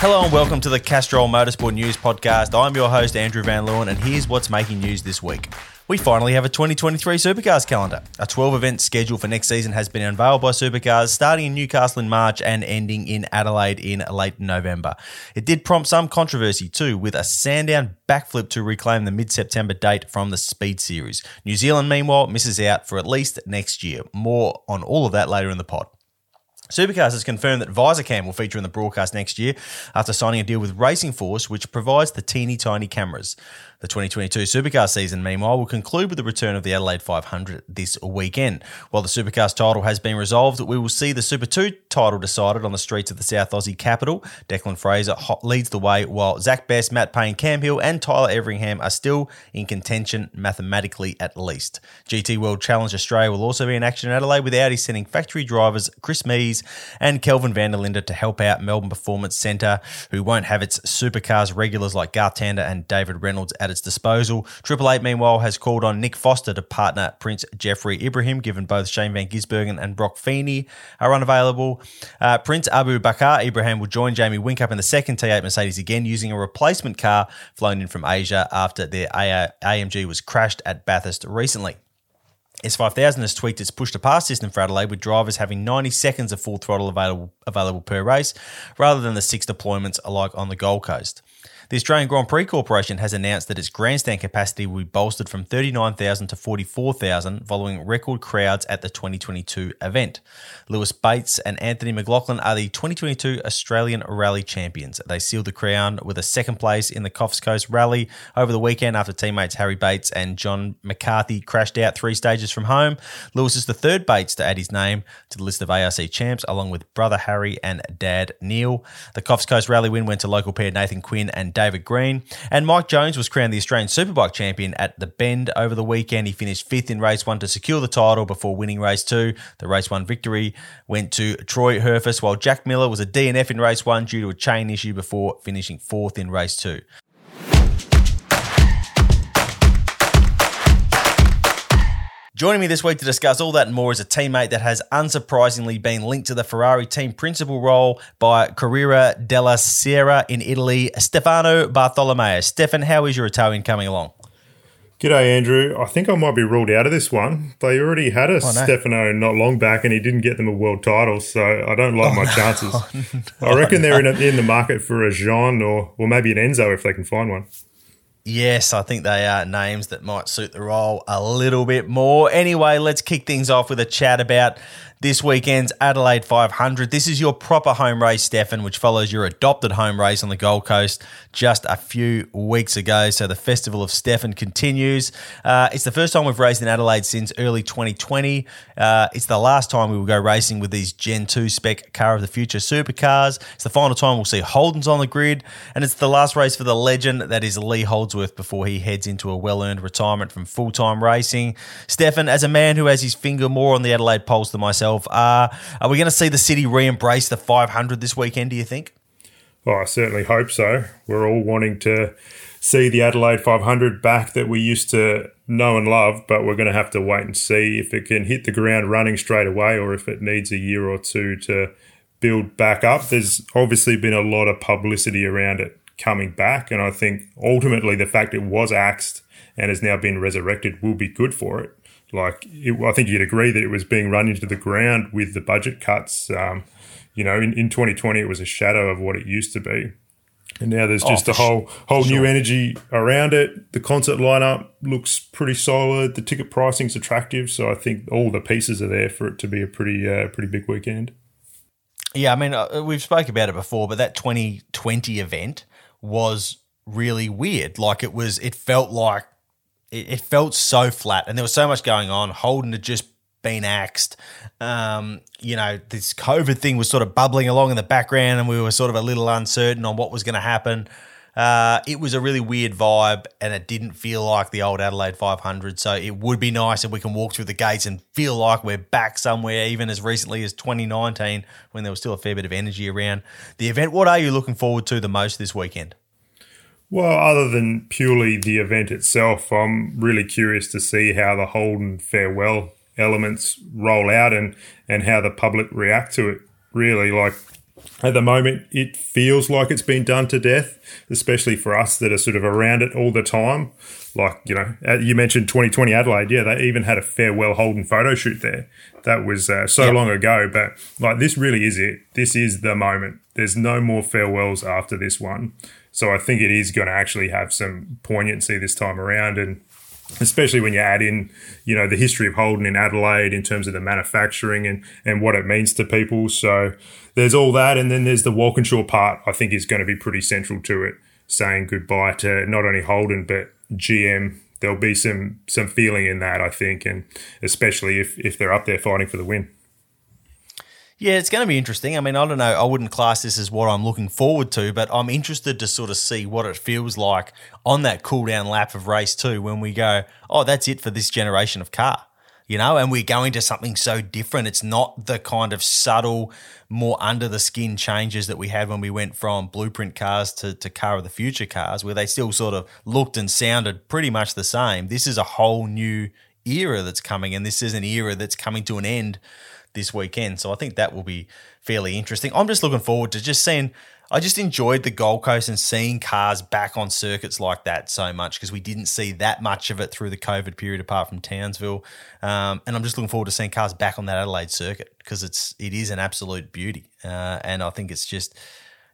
Hello and welcome to the Castrol Motorsport News Podcast. I'm your host, Andrew Van Leeuwen, and here's what's making news this week. We finally have a 2023 Supercars calendar. A 12 event schedule for next season has been unveiled by Supercars, starting in Newcastle in March and ending in Adelaide in late November. It did prompt some controversy too, with a Sandown backflip to reclaim the mid September date from the Speed Series. New Zealand, meanwhile, misses out for at least next year. More on all of that later in the pod. Supercars has confirmed that VisorCam will feature in the broadcast next year after signing a deal with Racing Force, which provides the teeny tiny cameras. The 2022 Supercar season, meanwhile, will conclude with the return of the Adelaide 500 this weekend. While the Supercars title has been resolved, we will see the Super 2 title decided on the streets of the South Aussie capital. Declan Fraser leads the way, while Zach Best, Matt Payne, Cam Hill, and Tyler Everingham are still in contention mathematically at least. GT World Challenge Australia will also be in action in Adelaide, with Audi sending factory drivers Chris Mies and Kelvin van der Linde to help out Melbourne Performance Centre, who won't have its Supercars regulars like Garth Tander and David Reynolds at its disposal. Triple Eight, meanwhile, has called on Nick Foster to partner Prince Jefri Ibrahim, given both Shane Van Gisbergen and Brock Feeney are unavailable. Uh, Prince Abu Bakar Ibrahim will join Jamie Whincup in the second T8 Mercedes again, using a replacement car flown in from Asia after their AMG was crashed at Bathurst recently. S5000 has tweaked its push to pass system for Adelaide, with drivers having 90 seconds of full throttle available, available per race, rather than the six deployments alike on the Gold Coast. The Australian Grand Prix Corporation has announced that its grandstand capacity will be bolstered from 39,000 to 44,000 following record crowds at the 2022 event. Lewis Bates and Anthony McLoughlin are the 2022 Australian Rally champions. They sealed the crown with a second place in the Coffs Coast Rally over the weekend after teammates Harry Bates and John McCarthy crashed out three stages from home. Lewis is the third Bates to add his name to the list of ARC champs, along with brother Harry and dad Neil. The Coffs Coast Rally win went to local pair Nathan Quinn and David Green. And Mike Jones was crowned the Australian Superbike champion at the Bend over the weekend. He finished fifth in race one to secure the title before winning race two. The race one victory went to Troy Herfoss, while Jack Miller was a DNF in race one due to a chain issue before finishing fourth in race two. Joining me this week to discuss all that and more is a teammate that has unsurprisingly been linked to the Ferrari team principal role by Corriere della Sera in Italy, Stefano Bartolomeo. Stefan, how is your Italian coming along? G'day, Andrew. I think I might be ruled out of this one. They already had a oh, no. Stefano not long back, and he didn't get them a world title, so I don't like oh, my chances. No, I reckon they're in, a, in the market for a Jean or, or maybe an Enzo if they can find one. Yes, I think they are names that might suit the role a little bit more. Anyway, let's kick things off with a chat about this weekend's Adelaide 500. This is your proper home race, Stefan, which follows your adopted home race on the Gold Coast just a few weeks ago. So the Festival of Stefan continues. Uh, it's the first time we've raced in Adelaide since early 2020. Uh, it's the last time we will go racing with these Gen 2 spec car of the future supercars. It's the final time we'll see Holden's on the grid, and it's the last race for the legend that is Lee Holdsworth before he heads into a well earned retirement from full time racing. Stefan, as a man who has his finger more on the Adelaide pulse than myself, yourself. Uh, are we going to see the city re embrace the 500 this weekend, do you think? Oh, I certainly hope so. We're all wanting to see the Adelaide 500 back that we used to know and love, but we're going to have to wait and see if it can hit the ground running straight away or if it needs a year or two to build back up. There's obviously been a lot of publicity around it coming back, and I think ultimately the fact it was axed and has now been resurrected will be good for it. Like, it, I think you'd agree that it was being run into the ground with the budget cuts. Um, you know, in, in 2020, it was a shadow of what it used to be. And now there's Oh, just for a whole whole sure. new energy around it. The concert lineup looks pretty solid. The ticket pricing's attractive, so I think all the pieces are there for it to be a pretty uh, pretty big weekend. Yeah, I mean, uh, we've spoke about it before, but that 2020 event was really weird. Like it was, it felt like it, it felt so flat, and there was so much going on. Holden had just been axed. Um, you know, this COVID thing was sort of bubbling along in the background, and we were sort of a little uncertain on what was going to happen. Uh, it was a really weird vibe, and it didn't feel like the old Adelaide 500. So it would be nice if we can walk through the gates and feel like we're back somewhere, even as recently as 2019, when there was still a fair bit of energy around the event. What are you looking forward to the most this weekend? Well, other than purely the event itself, I'm really curious to see how the Holden farewell elements roll out and and how the public react to it. Really, like at the moment, it feels like it's been done to death, especially for us that are sort of around it all the time. Like you know, you mentioned 2020 Adelaide. Yeah, they even had a farewell Holden photo shoot there. That was uh, so Yep. long ago, but like this really is it. This is the moment. There's no more farewells after this one. So I think it is going to actually have some poignancy this time around, and especially when you add in, you know, the history of Holden in Adelaide in terms of the manufacturing and and what it means to people. So there's all that, and then there's the Walkinshaw part. I think is going to be pretty central to it, saying goodbye to not only Holden but GM. There'll be some some feeling in that, I think, and especially if if they're up there fighting for the win. Yeah, it's going to be interesting. I mean, I don't know. I wouldn't class this as what I'm looking forward to, but I'm interested to sort of see what it feels like on that cool down lap of race two when we go, oh, that's it for this generation of car, you know, and we're going to something so different. It's not the kind of subtle, more under the skin changes that we had when we went from blueprint cars to, to car of the future cars, where they still sort of looked and sounded pretty much the same. This is a whole new era that's coming, and this is an era that's coming to an end this weekend. So I think that will be fairly interesting. I'm just looking forward to just seeing. I just enjoyed the Gold Coast and seeing cars back on circuits like that so much because we didn't see that much of it through the COVID period, apart from Townsville. Um, and I'm just looking forward to seeing cars back on that Adelaide circuit because it's it is an absolute beauty, uh, and I think it's just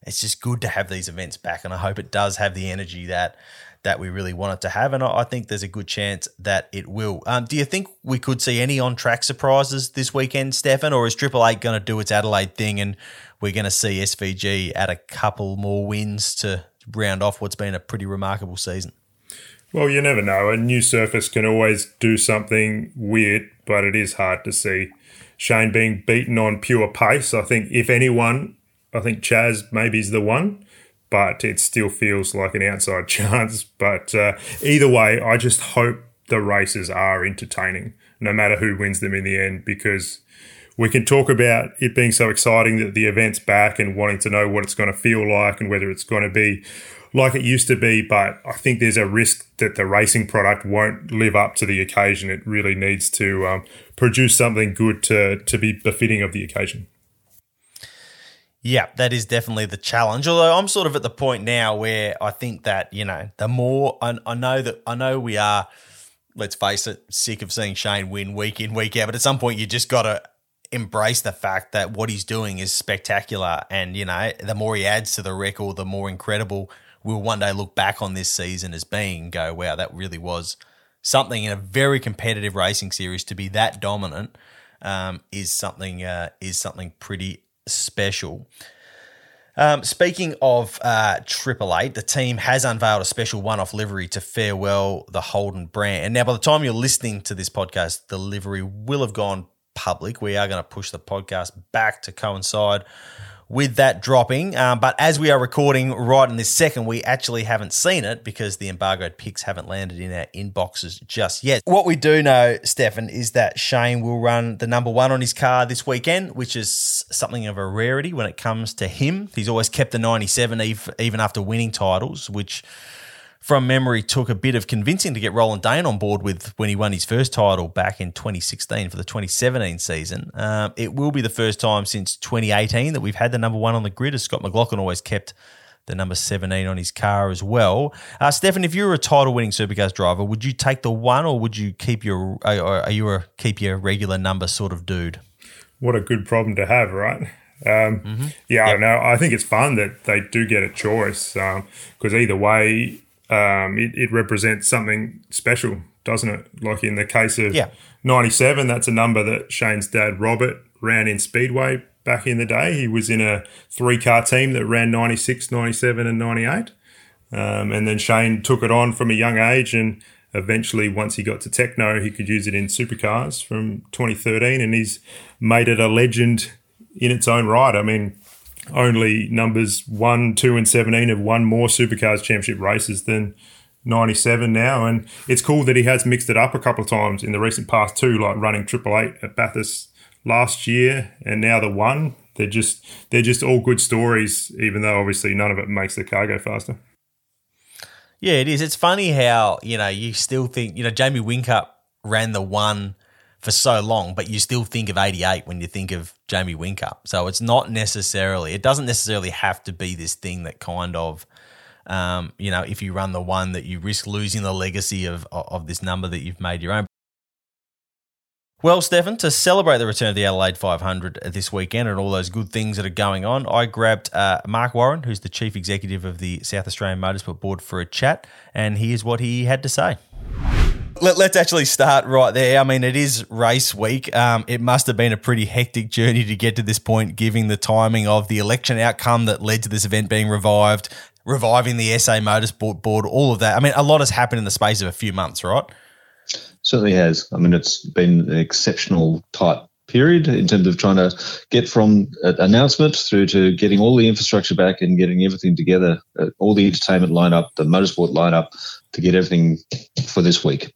it's just good to have these events back, and I hope it does have the energy that that we really want it to have, and I think there's a good chance that it will. Um, do you think we could see any on track surprises this weekend, Stefan, or is Triple Eight going to do its Adelaide thing, and we're going to see SVG add a couple more wins to round off what's been a pretty remarkable season? Well, you never know. A new surface can always do something weird, but it is hard to see Shane being beaten on pure pace. I think if anyone, I think Chaz maybe is the one, but it still feels like an outside chance. But uh, either way, I just hope the races are entertaining, no matter who wins them in the end, because we can talk about it being so exciting that the event's back and wanting to know what it's going to feel like and whether it's going to be like it used to be. But I think there's a risk that the racing product won't live up to the occasion. It really needs to um, produce something good to, to be befitting of the occasion. Yeah, that is definitely the challenge. Although I'm sort of at the point now where I think that you know the more I, I know that I know we are, let's face it, sick of seeing Shane win week in week out. But at some point, you just got to embrace the fact that what he's doing is spectacular, and you know the more he adds to the record, the more incredible we'll one day look back on this season as being go, wow, that really was something in a very competitive racing series to be that dominant um, is something uh, is something pretty special. Um, speaking of uh, Triple Eight, the team has unveiled a special one-off livery to farewell the Holden brand. And now, by the time you're listening to this podcast, the livery will have gone public. We are going to push the podcast back to coincide with that dropping. Um, but as we are recording right in this second, we actually haven't seen it because the embargoed pics haven't landed in our inboxes just yet. What we do know, Stefan, is that Shane will run the number one on his car this weekend, which is something of a rarity when it comes to him. He's always kept the 97 even after winning titles, which from memory took a bit of convincing to get Roland Dane on board with when he won his first title back in 2016 for the 2017 season. Um, it will be the first time since 2018 that we've had the number one on the grid, as Scott McLaughlin always kept the number 17 on his car as well. Uh, Stefan, if you were a title winning supercars driver, would you take the one or would you keep your, are you a keep your regular number sort of dude? What a good problem to have, right? Um, mm-hmm. Yeah, yep. I don't know. I think it's fun that they do get a choice because um, either way, um, it, it, represents something special, doesn't it? Like in the case of yeah. 97, that's a number that Shane's dad, Robert, ran in Speedway back in the day. He was in a three car team that ran 96, 97, and 98. Um, and then Shane took it on from a young age and eventually once he got to Tekno, he could use it in supercars from 2013 and he's made it a legend in its own right i mean only numbers 1 2 and 17 have won more supercars championship races than 97 now. And it's cool that he has mixed it up a couple of times in the recent past too like running triple eight at bathurst last year and now the one. They're just they're just all good stories even though obviously none of it makes the car go faster. Yeah, it is. It's funny how, you know, you still think, you know, Jamie Whincup ran the one for so long, but you still think of 88 when you think of Jamie Whincup. So it's not necessarily, it doesn't necessarily have to be this thing that kind of, um, you know, if you run the one that you risk losing the legacy of, of this number that you've made your own. Well, Stefan, to celebrate the return of the Adelaide 500 this weekend and all those good things that are going on, I grabbed uh, Mark Warren, who's the chief executive of the South Australian Motorsport Board, for a chat, and here's what he had to say. Let, us actually start right there. I mean, it is race week. Um, it must have been a pretty hectic journey to get to this point, given the timing of the election outcome that led to this event being revived, reviving the SA Motorsport Board, all of that. I mean, a lot has happened in the space of a few months, right? Certainly has. I mean, it's been an exceptional tight period in terms of trying to get from announcement through to getting all the infrastructure back and getting everything together, uh, all the entertainment lineup, the motorsport lineup, to get everything for this week.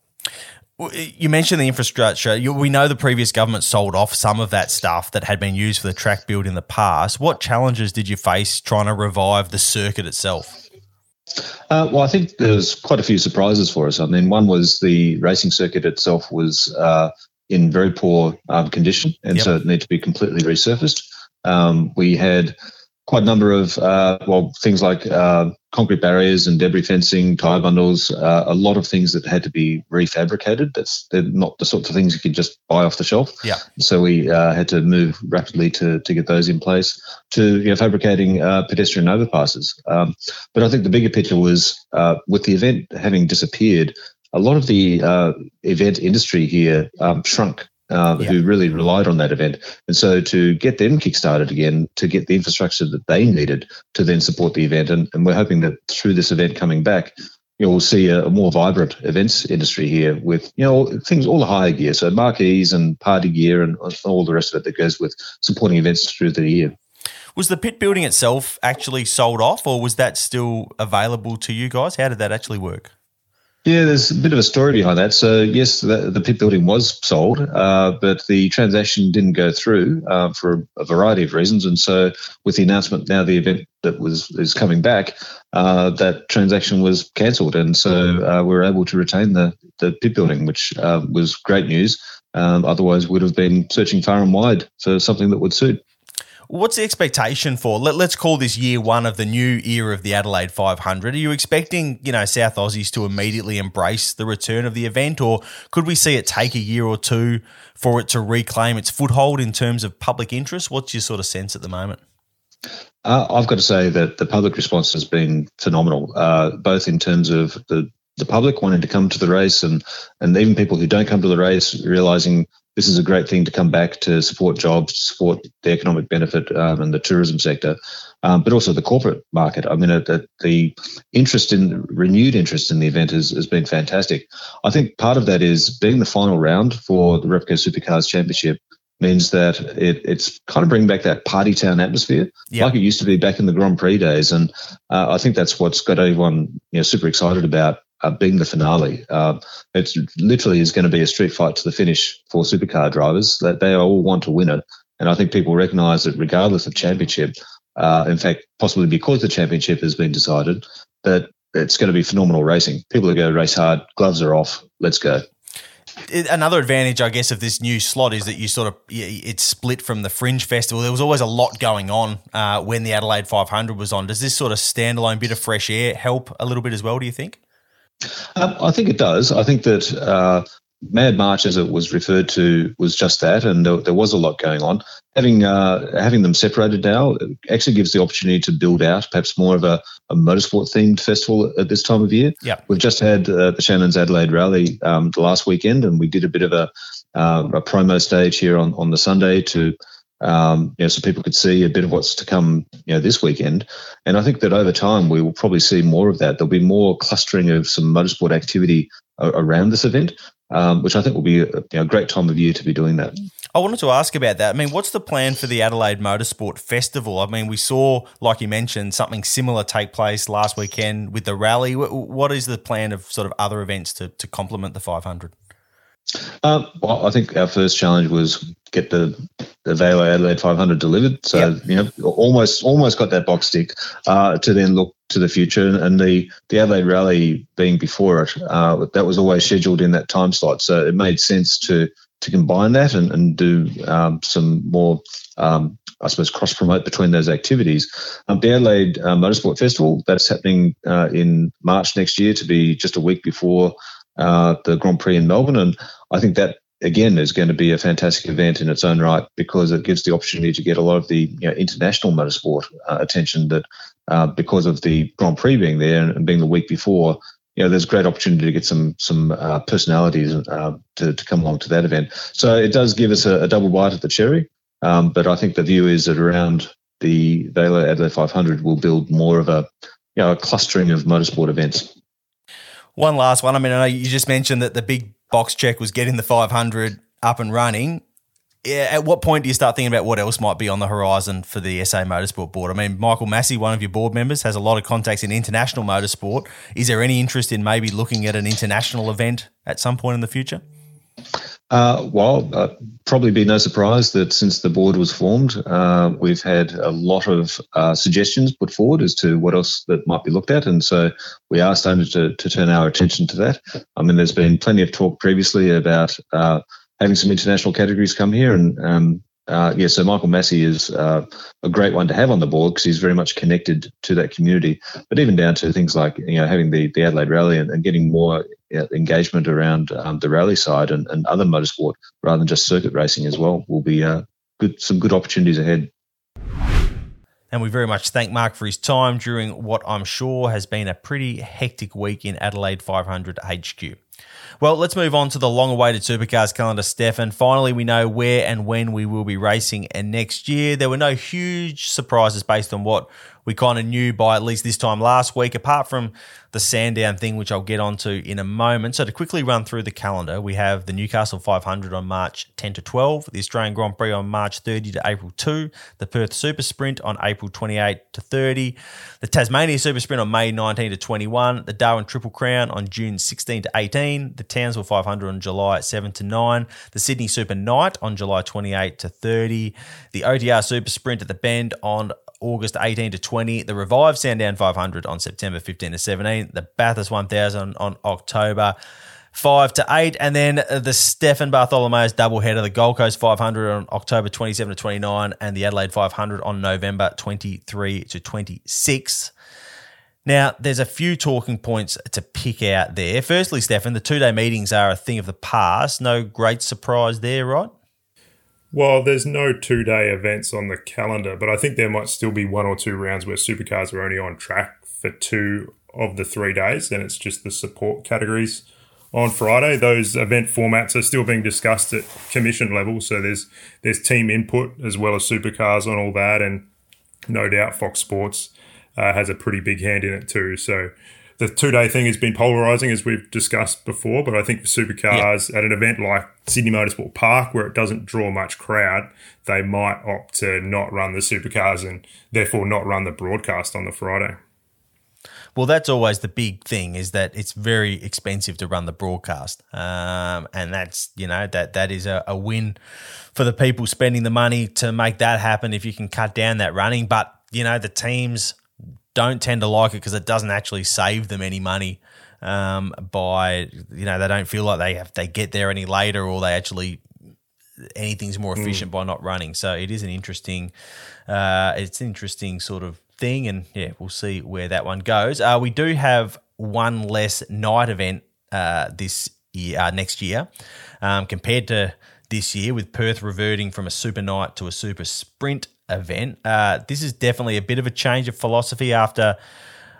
You mentioned the infrastructure. We know the previous government sold off some of that stuff that had been used for the track build in the past. What challenges did you face trying to revive the circuit itself? Uh, well, I think there was quite a few surprises for us. I mean, one was the racing circuit itself was uh, in very poor um, condition, and yep. so it needed to be completely resurfaced. Um, we had quite a number of uh, well things like uh, concrete barriers and debris fencing, tire bundles, uh, a lot of things that had to be refabricated. That's they're not the sorts of things you could just buy off the shelf. Yeah. So we uh, had to move rapidly to to get those in place. To you know, fabricating uh, pedestrian overpasses. Um, but I think the bigger picture was uh, with the event having disappeared. A lot of the event industry here um, shrunk uh, yeah. who really relied on that event. And so to get them kickstarted again, to get the infrastructure that they needed to then support the event. And, and we're hoping that through this event coming back, you know, we'll see a, a, more vibrant events industry here with, you know, things, all the higher gear. So marquees and party gear and all the rest of it that goes with supporting events through the year. Was the pit building itself actually sold off or was that still available to you guys? How did that actually work? Yeah, there's a bit of a story behind that. So yes, the, the pit building was sold, uh, but the transaction didn't go through uh, for a variety of reasons. And so, with the announcement now, the event that was is coming back, uh, that transaction was cancelled, and so uh, we were able to retain the the pit building, which uh, was great news. Um, otherwise, we would have been searching far and wide for something that would suit. What's the expectation for? Let, us call this year one of the new era of the Adelaide 500. Are you expecting, you know, South Aussies to immediately embrace the return of the event, or could we see it take a year or two for it to reclaim its foothold in terms of public interest? What's your sort of sense at the moment? Uh, I've got to say that the public response has been phenomenal, uh, both in terms of the the public wanting to come to the race and and even people who don't come to the race realizing this is a great thing to come back to support jobs, support the economic benefit um, and the tourism sector, um, but also the corporate market. I mean, uh, the interest in renewed interest in the event has, has been fantastic. I think part of that is being the final round for the Repco Supercars Championship means that it, it's kind of bringing back that party town atmosphere yep. like it used to be back in the Grand Prix days. And uh, I think that's what's got everyone you know, super excited about uh, being the finale. Uh, it literally is going to be a street fight to the finish for supercar drivers. That they all want to win it, and I think people recognise that regardless of championship, uh, in fact, possibly because the championship has been decided, that it's going to be phenomenal racing. People are going to race hard. Gloves are off. Let's go. Another advantage, I guess, of this new slot is that you sort of it's split from the Fringe Festival. There was always a lot going on uh, when the Adelaide 500 was on. Does this sort of standalone bit of fresh air help a little bit as well? Do you think? Um, I think it does. I think that uh, Mad March, as it was referred to, was just that, and there, there was a lot going on. Having uh, having them separated now actually gives the opportunity to build out perhaps more of a, a motorsport themed festival at this time of year. Yeah, we've just had uh, the Shannon's Adelaide Rally um, the last weekend, and we did a bit of a, uh, a promo stage here on on the Sunday to um, you know, so people could see a bit of what's to come, you know, this weekend. And I think that over time we will probably see more of that. There'll be more clustering of some motorsport activity around this event, um, which I think will be a, you know, a great time of year to be doing that. I wanted to ask about that. I mean, what's the plan for the Adelaide Motorsport Festival? I mean, we saw, like you mentioned, something similar take place last weekend with the rally. What is the plan of sort of other events to, to complement the 500? Um, well, I think our first challenge was get the the VAILO Adelaide 500 delivered. So yep. you know, almost almost got that box tick uh, to then look to the future. And the the Adelaide Rally being before it, uh, that was always scheduled in that time slot. So it made sense to to combine that and, and do um, some more. Um, I suppose cross promote between those activities. Um, the Adelaide uh, Motorsport Festival that's happening uh, in March next year to be just a week before uh, the Grand Prix in Melbourne, and I think that again is going to be a fantastic event in its own right because it gives the opportunity to get a lot of the you know, international motorsport uh, attention that uh, because of the Grand Prix being there and, being the week before, you know, there's a great opportunity to get some some uh, personalities uh, to, to come along to that event. So it does give us a, a double bite at the cherry. Um, but I think the view is that around the VAILO Adelaide 500 will build more of a you know a clustering of motorsport events. One last one. I mean, I know you just mentioned that the big box check was getting the 500 up and running. At what point do you start thinking about what else might be on the horizon for the SA Motorsport Board? I mean, Michael Masi, one of your board members, has a lot of contacts in international motorsport. Is there any interest in maybe looking at an international event at some point in the future? Uh, well, uh, probably be no surprise that since the board was formed, uh, we've had a lot of uh, suggestions put forward as to what else that might be looked at, and so we are starting to, to turn our attention to that. I mean, there's been plenty of talk previously about uh, having some international categories come here, and um, uh, yeah, so Michael Masi is a great one to have on the board because he's very much connected to that community. But even down to things like you know having the, the Adelaide Rally and, and getting more engagement around um, the rally side and, and, other motorsport rather than just circuit racing as well will be uh, good some good opportunities ahead. And we very much thank Mark for his time during what I'm sure has been a pretty hectic week in Adelaide 500 HQ. Well, let's move on to the long awaited supercars calendar, Stefan. Finally, we know where and when we will be racing and next year. There were no huge surprises based on what we kind of knew by at least this time last week, apart from the Sandown thing, which I'll get onto in a moment. So, to quickly run through the calendar, we have the Newcastle 500 on March 10 to 12, the Australian Grand Prix on March 30 to April 2, the Perth Super Sprint on April 28 to 30, the Tasmania Super Sprint on May 19 to 21, the Darwin Triple Crown on June 16 to 18, the Townsville 500 on July 7 to 9, the Sydney Super Night on July 28 to 30, the OTR Super Sprint at the Bend on August 18 to 20, the Revive Sandown 500 on September 15 to 17, the Bathurst 1000 on October 5 to 8, and then the Stefan Bartholomeo's doubleheader, the Gold Coast 500 on October 27 to 29, and the Adelaide 500 on November 23 to 26. Now, there's a few talking points to pick out there. Firstly, Stefan, the two day meetings are a thing of the past. No great surprise there, right? Well, there's no two day events on the calendar, but I think there might still be one or two rounds where supercars are only on track for two of the three days, and it's just the support categories on Friday. Those event formats are still being discussed at commission level, so there's there's team input as well as supercars on all that, and no doubt Fox Sports uh, has a pretty big hand in it too. So the two day thing has been polarizing as we've discussed before, but I think for supercars at an event like Sydney Motorsport Park, where it doesn't draw much crowd, they might opt to not run the supercars and therefore not run the broadcast on the Friday. Well, that's always the big thing is that it's very expensive to run the broadcast, um, and that's you know that that is a, a win for the people spending the money to make that happen. If you can cut down that running, but you know the teams don't tend to like it because it doesn't actually save them any money um, by you know they don't feel like they have they get there any later or they actually anything's more efficient mm. by not running. So it is an interesting uh, it's an interesting sort of thing, and yeah, we'll see where that one goes. Uh, we do have one less night event uh, this year, uh, next year, um, compared to this year with Perth reverting from a super night to a super sprint event. Uh, this is definitely a bit of a change of philosophy after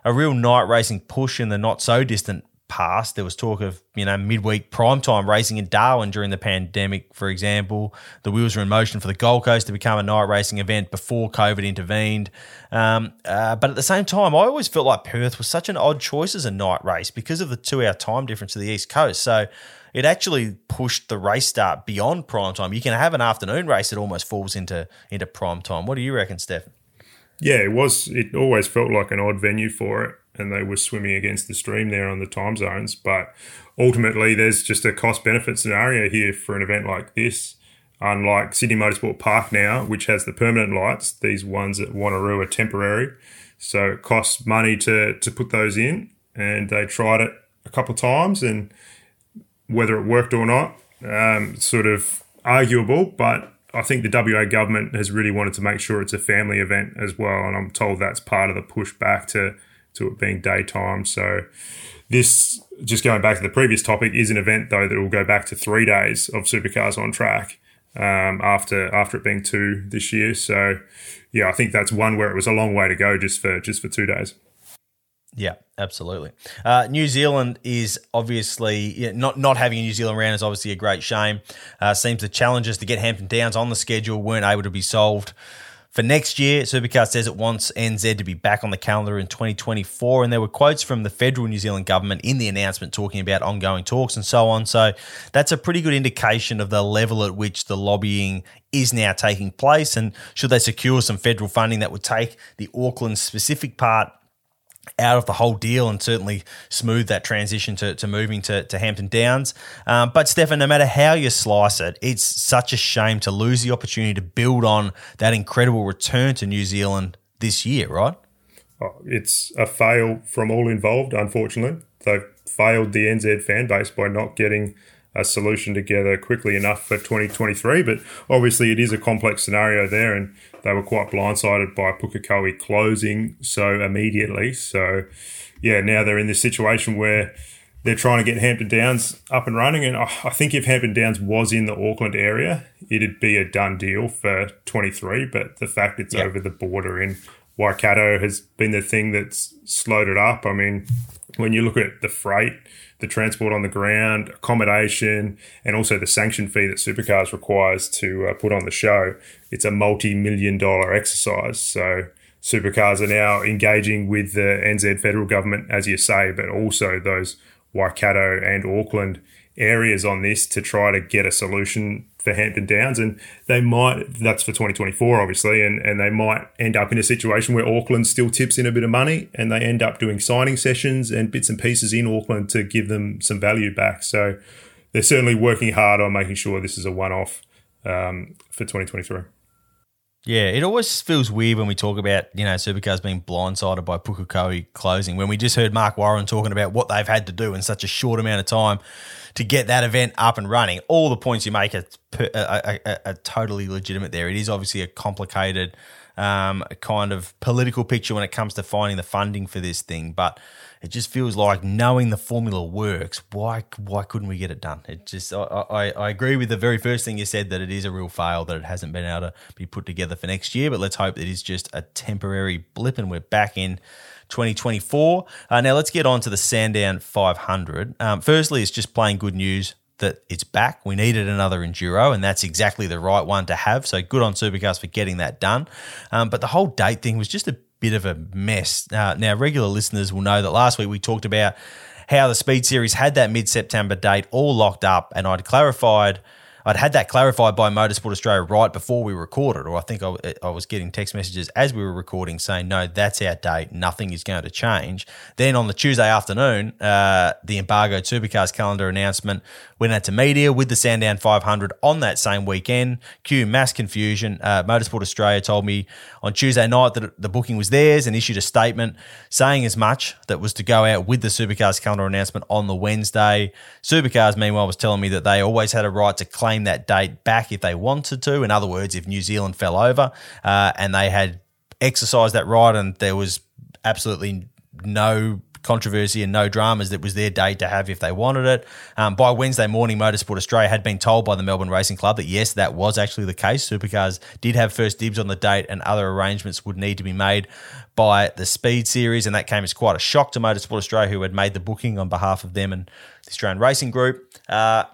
a real night racing push in the not so distant past. There was talk of, you know, midweek primetime racing in Darwin during the pandemic, for example. The wheels were in motion for the Gold Coast to become a night racing event before COVID intervened. Um, uh, but at the same time, I always felt like Perth was such an odd choice as a night race because of the two hour time difference to the East Coast. So it actually pushed the race start beyond prime time. You can have an afternoon race that almost falls into into prime time. What do you reckon, Steph? Yeah, it was. It always felt like an odd venue for it and they were swimming against the stream there on the time zones. But ultimately, there's just a cost benefit scenario here for an event like this. Unlike Sydney Motorsport Park now, which has the permanent lights, these ones at Wanneroo are temporary. So it costs money to, to put those in. And they tried it a couple of times, and whether it worked or not, um, sort of arguable. But I think the WA government has really wanted to make sure it's a family event as well. And I'm told that's part of the push back to to it being daytime. So this, just going back to the previous topic, is an event though that will go back to three days of supercars on track um, after after it being two this year. So yeah, I think that's one where it was a long way to go just for just for two days. Yeah, absolutely. Uh, New Zealand is obviously not not having a New Zealand round is obviously a great shame. Uh, seems the challenges to get Hampton Downs on the schedule weren't able to be solved. For next year, Supercar says it wants NZ to be back on the calendar in 2024. And there were quotes from the federal New Zealand government in the announcement talking about ongoing talks and so on. So that's a pretty good indication of the level at which the lobbying is now taking place. And should they secure some federal funding that would take the Auckland specific part out of the whole deal and certainly smooth that transition to, to moving to, to Hampton Downs. Um, but Stefan, no matter how you slice it, it's such a shame to lose the opportunity to build on that incredible return to New Zealand this year, right? Oh, it's a fail from all involved, unfortunately. They've failed the NZ fan base by not getting a solution together quickly enough for 2023. But obviously, it is a complex scenario there, and they were quite blindsided by Pukekohe closing so immediately. So, yeah, now they're in this situation where they're trying to get Hampton Downs up and running. And I think if Hampton Downs was in the Auckland area, it'd be a done deal for 23. But the fact it's yep. over the border in Waikato has been the thing that's slowed it up. I mean, when you look at the freight, the transport on the ground, accommodation, and also the sanction fee that Supercars requires to uh, put on the show, it's a multi million dollar exercise. So Supercars are now engaging with the NZ federal government, as you say, but also those Waikato and Auckland areas on this to try to get a solution for Hampton Downs. And they might, that's for 2024, obviously, and, and they might end up in a situation where Auckland still tips in a bit of money and they end up doing signing sessions and bits and pieces in Auckland to give them some value back. So they're certainly working hard on making sure this is a one off um, for 2023. Yeah, it always feels weird when we talk about, you know, supercars being blindsided by Pukekohe closing. When we just heard Mark Warren talking about what they've had to do in such a short amount of time to get that event up and running. All the points you make are, are, are, are totally legitimate there. It is obviously a complicated um, kind of political picture when it comes to finding the funding for this thing, but it just feels like knowing the formula works. Why why couldn't we get it done? It just I, I, I agree with the very first thing you said that it is a real fail that it hasn't been able to be put together for next year. But let's hope it is just a temporary blip and we're back in 2024. Uh, now let's get on to the Sandown 500. Um, firstly, it's just plain good news that it's back. We needed another enduro, and that's exactly the right one to have. So good on Supercars for getting that done. Um, but the whole date thing was just a bit of a mess. Uh, now, regular listeners will know that last week we talked about how the Speed Series had that mid September date all locked up, and I'd clarified I'd had that clarified by Motorsport Australia right before we recorded, or I think I, I, was getting text messages as we were recording saying, no, that's our date. Nothing is going to change. Then on the Tuesday afternoon, uh, the embargoed supercars calendar announcement went out to media with the Sandown 500 on that same weekend. Cue mass confusion. Uh, Motorsport Australia told me on Tuesday night that the booking was theirs and issued a statement saying as much that was to go out with the supercars calendar announcement on the Wednesday. Supercars, meanwhile, was telling me that they always had a right to claim claim that date back if they wanted to. In other words, if New Zealand fell over uh, and they had exercised that right and there was absolutely no controversy and no dramas. That was their date to have if they wanted it. Um, by Wednesday morning, Motorsport Australia had been told by the Melbourne Racing Club that yes, that was actually the case. Supercars did have first dibs on the date, and other arrangements would need to be made by the Speed Series, and that came as quite a shock to Motorsport Australia, who had made the booking on behalf of them and the Australian Racing Group. Uh,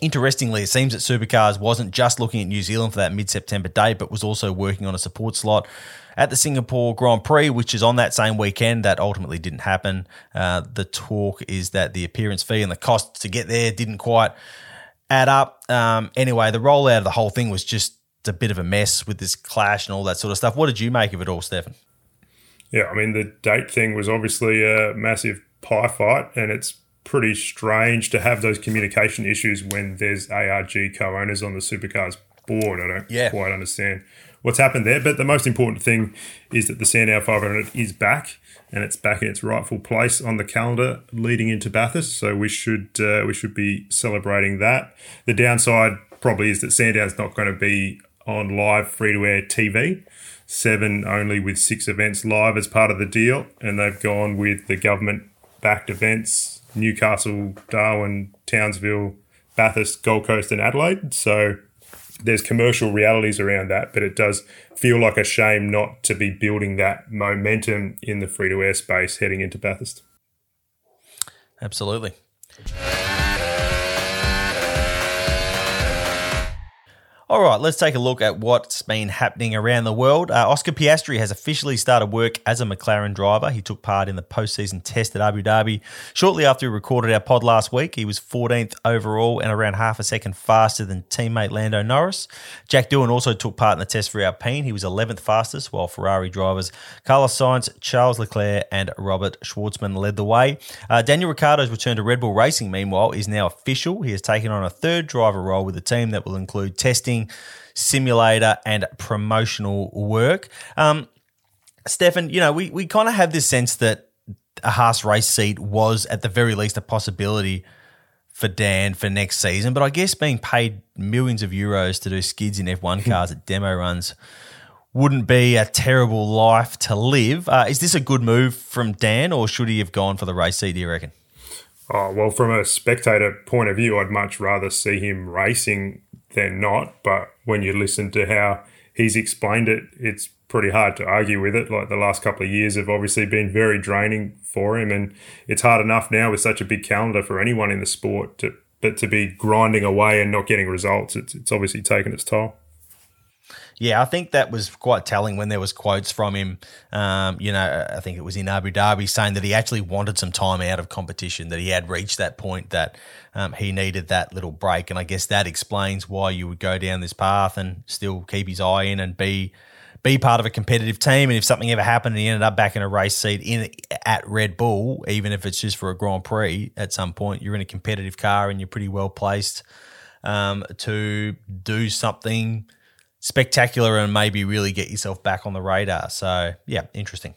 Interestingly, it seems that Supercars wasn't just looking at New Zealand for that mid September date, but was also working on a support slot at the Singapore Grand Prix, which is on that same weekend. That ultimately didn't happen. Uh, the talk is that the appearance fee and the cost to get there didn't quite add up. Um, anyway, the rollout of the whole thing was just a bit of a mess with this clash and all that sort of stuff. What did you make of it all, Stefan? Yeah, I mean, the date thing was obviously a massive pie fight, and it's pretty strange to have those communication issues when there's ARG co-owners on the supercars board. I don't Yeah. quite understand what's happened there. But the most important thing is that the Sandown 500 is back and it's back in its rightful place on the calendar leading into Bathurst. So we should uh, we should be celebrating that. The downside probably is that Sandown's not going to be on live free to air TV. Seven only with six events live as part of the deal, and they've gone with the government backed events Newcastle, Darwin, Townsville, Bathurst, Gold Coast, and Adelaide. So there's commercial realities around that, but it does feel like a shame not to be building that momentum in the free to air space heading into Bathurst. Absolutely. All right, let's take a look at what's been happening around the world. Uh, Oscar Piastri has officially started work as a McLaren driver. He took part in the postseason test at Abu Dhabi shortly after we recorded our pod last week. He was 14th overall and around half a second faster than teammate Lando Norris. Jack Doohan also took part in the test for Alpine. He was 11th fastest, while Ferrari drivers Carlos Sainz, Charles Leclerc, and Robert Shwartzman led the way. Uh, Daniel Ricciardo's return to Red Bull Racing, meanwhile, is now official. He has taken on a third driver role with the team that will include testing simulator, and promotional work. Um, Stefan, you know, we, we kind of have this sense that a Haas race seat was at the very least a possibility for Dan for next season, but I guess being paid millions of euros to do skids in F1 cars at demo runs wouldn't be a terrible life to live. Uh, is this a good move from Dan, or should he have gone for the race seat, do you reckon? Oh, well, from a spectator point of view, I'd much rather see him racing than not. But when you listen to how he's explained it, it's pretty hard to argue with it. Like the last couple of years have obviously been very draining for him, and it's hard enough now with such a big calendar for anyone in the sport to but to be grinding away and not getting results. It's it's obviously taken its toll. Yeah, I think that was quite telling when there was quotes from him. Um, you know, I think it was in Abu Dhabi saying that he actually wanted some time out of competition, that he had reached that point that um, he needed that little break, and I guess that explains why you would go down this path and still keep his eye in and be be part of a competitive team. And if something ever happened and he ended up back in a race seat in at Red Bull, even if it's just for a Grand Prix, at some point you're in a competitive car and you're pretty well placed um, to do something spectacular and maybe really get yourself back on the radar. So, yeah, interesting.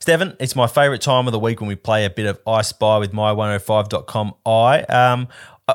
Stefan, it's my favourite time of the week when we play a bit of I Spy with my105.com I. Um,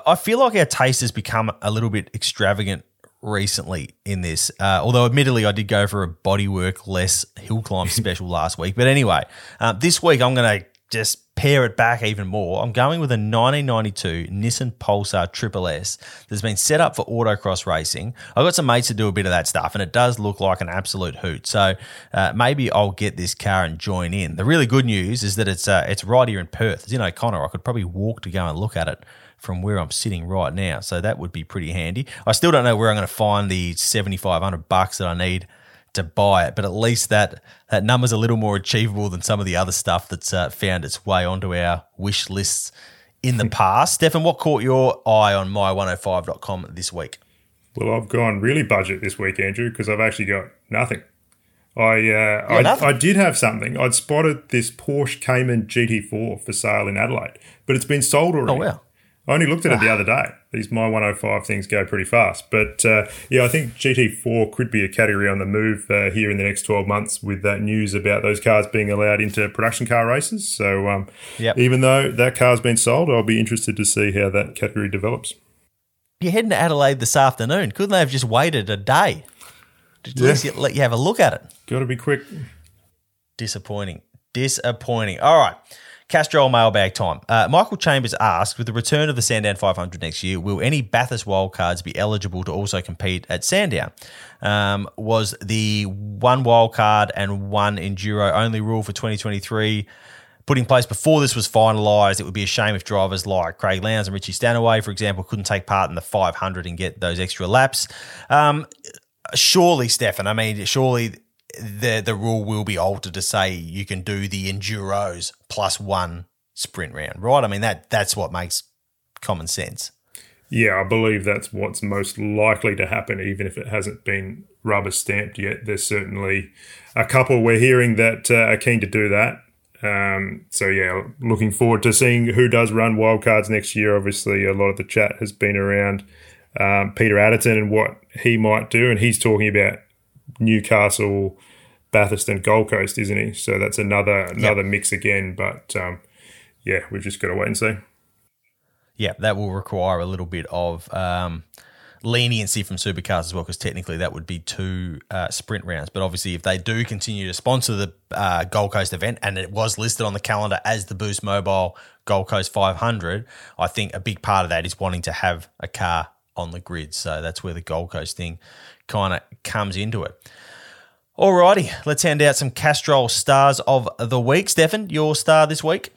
I feel like our taste has become a little bit extravagant recently in this. Uh, although, admittedly, I did go for a bodywork less hill climb special last week. But anyway, uh, this week I'm going to just pare it back even more. I'm going with a 1992 Nissan Pulsar Triple S that's been set up for autocross racing. I've got some mates to do a bit of that stuff, and it does look like an absolute hoot. So uh, maybe I'll get this car and join in. The really good news is that it's uh, it's right here in Perth. It's in O'Connor. I could probably walk to go and look at it from where I'm sitting right now. So that would be pretty handy. I still don't know where I'm going to find the 7500 bucks that I need to buy it, but at least that that number's a little more achievable than some of the other stuff that's uh, found its way onto our wish lists in the past. Stefan, what caught your eye on my105.com this week? Well, I've gone really budget this week, Andrew, because I've actually got nothing. I uh, Yeah, I, nothing. I did have something. I'd spotted this Porsche Cayman GT4 for sale in Adelaide, but it's been sold already. Oh, wow. I only looked at it the other day. These My 105 things go pretty fast. But uh, yeah, I think GT4 could be a category on the move uh, here in the next 12 months with that news about those cars being allowed into production car races. So um, Yep. even though that car's been sold, I'll be interested to see how that category develops. You're heading to Adelaide this afternoon. Couldn't they have just waited a day? At least Yeah. you- let you have a look at it. Got to be quick. Disappointing. Disappointing. All right. Castrol mailbag time. Uh, Michael Chambers asked, with the return of the Sandown 500 next year, will any Bathurst wildcards be eligible to also compete at Sandown? Um, was the one wildcard and one enduro only rule for 2023 put in place before this was finalised? It would be a shame if drivers like Craig Lowndes and Richie Stanaway, for example, couldn't take part in the 500 and get those extra laps. Um, surely, Stefan, I mean, surely the the rule will be altered to say you can do the enduros plus one sprint round, right? I mean that that's what makes common sense. Yeah, I believe that's what's most likely to happen, even if it hasn't been rubber stamped yet. There's certainly a couple we're hearing that uh, are keen to do that. Um, so yeah, looking forward to seeing who does run wildcards next year. Obviously, a lot of the chat has been around um, Peter Adderton and what he might do, and he's talking about Newcastle, Bathurst, and Gold Coast, isn't he? So that's another another yep. mix again. But um, yeah, we've just got to wait and see. Yeah, that will require a little bit of um, leniency from supercars as well, because technically that would be two uh, sprint rounds. But obviously, if they do continue to sponsor the uh, Gold Coast event, and it was listed on the calendar as the Boost Mobile Gold Coast 500, I think a big part of that is wanting to have a car on the grid. So that's where the Gold Coast thing kind of comes into it. Alrighty, let's hand out some Castrol stars of the week. Stefan, your star this week?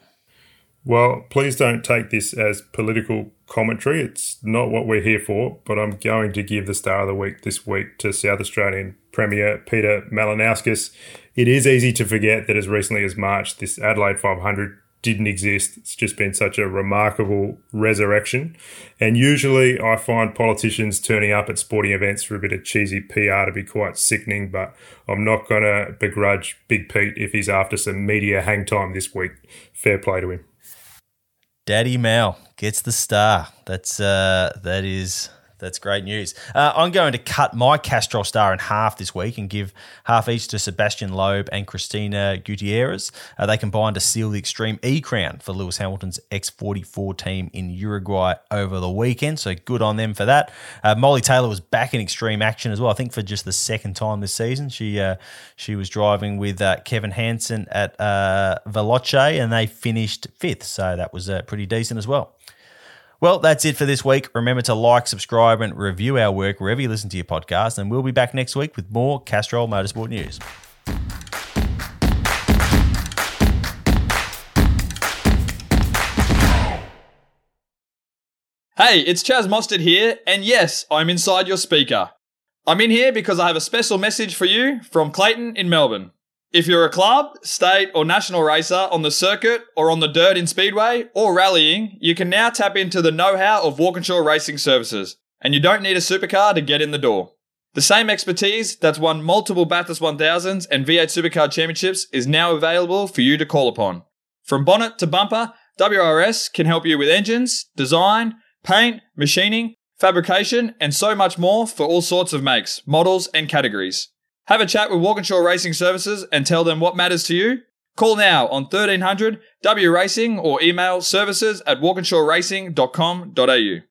Well, please don't take this as political commentary. It's not what we're here for, but I'm going to give the star of the week this week to South Australian Premier Peter Malinauskas. It is easy to forget that as recently as March, this Adelaide 500 didn't exist. It's just been such a remarkable resurrection. And usually I find politicians turning up at sporting events for a bit of cheesy PR to be quite sickening, but I'm not going to begrudge Big Pete if he's after some media hang time this week. Fair play to him. Daddy Mal gets the star. That's uh, that is that's great news. Uh, I'm going to cut my Castrol star in half this week and give half each to Sebastian Loeb and Cristina Gutierrez. Uh, they combined to seal the Extreme E crown for Lewis Hamilton's X44 team in Uruguay over the weekend. So good on them for that. Uh, Molly Taylor was back in extreme action as well. I think for just the second time this season. She uh, she was driving with uh, Kevin Hansen at uh, Veloce and they finished fifth. So that was pretty decent as well. Well, that's it for this week. Remember to like, subscribe, and review our work wherever you listen to your podcast. And we'll be back next week with more Castrol Motorsport news. Hey, it's Chaz Mostert here, and yes, I'm inside your speaker. I'm in here because I have a special message for you from Clayton in Melbourne. If you're a club, state, or national racer on the circuit or on the dirt in Speedway or rallying, you can now tap into the know how of Walkinshaw Racing Services, and you don't need a supercar to get in the door. The same expertise that's won multiple Bathurst 1000s and V8 Supercar Championships is now available for you to call upon. From bonnet to bumper, WRS can help you with engines, design, paint, machining, fabrication, and so much more for all sorts of makes, models, and categories. Have a chat with Walkinshaw Racing Services and tell them what matters to you. Call now on 1300 W Racing or email services at walkinshawracing.com.au.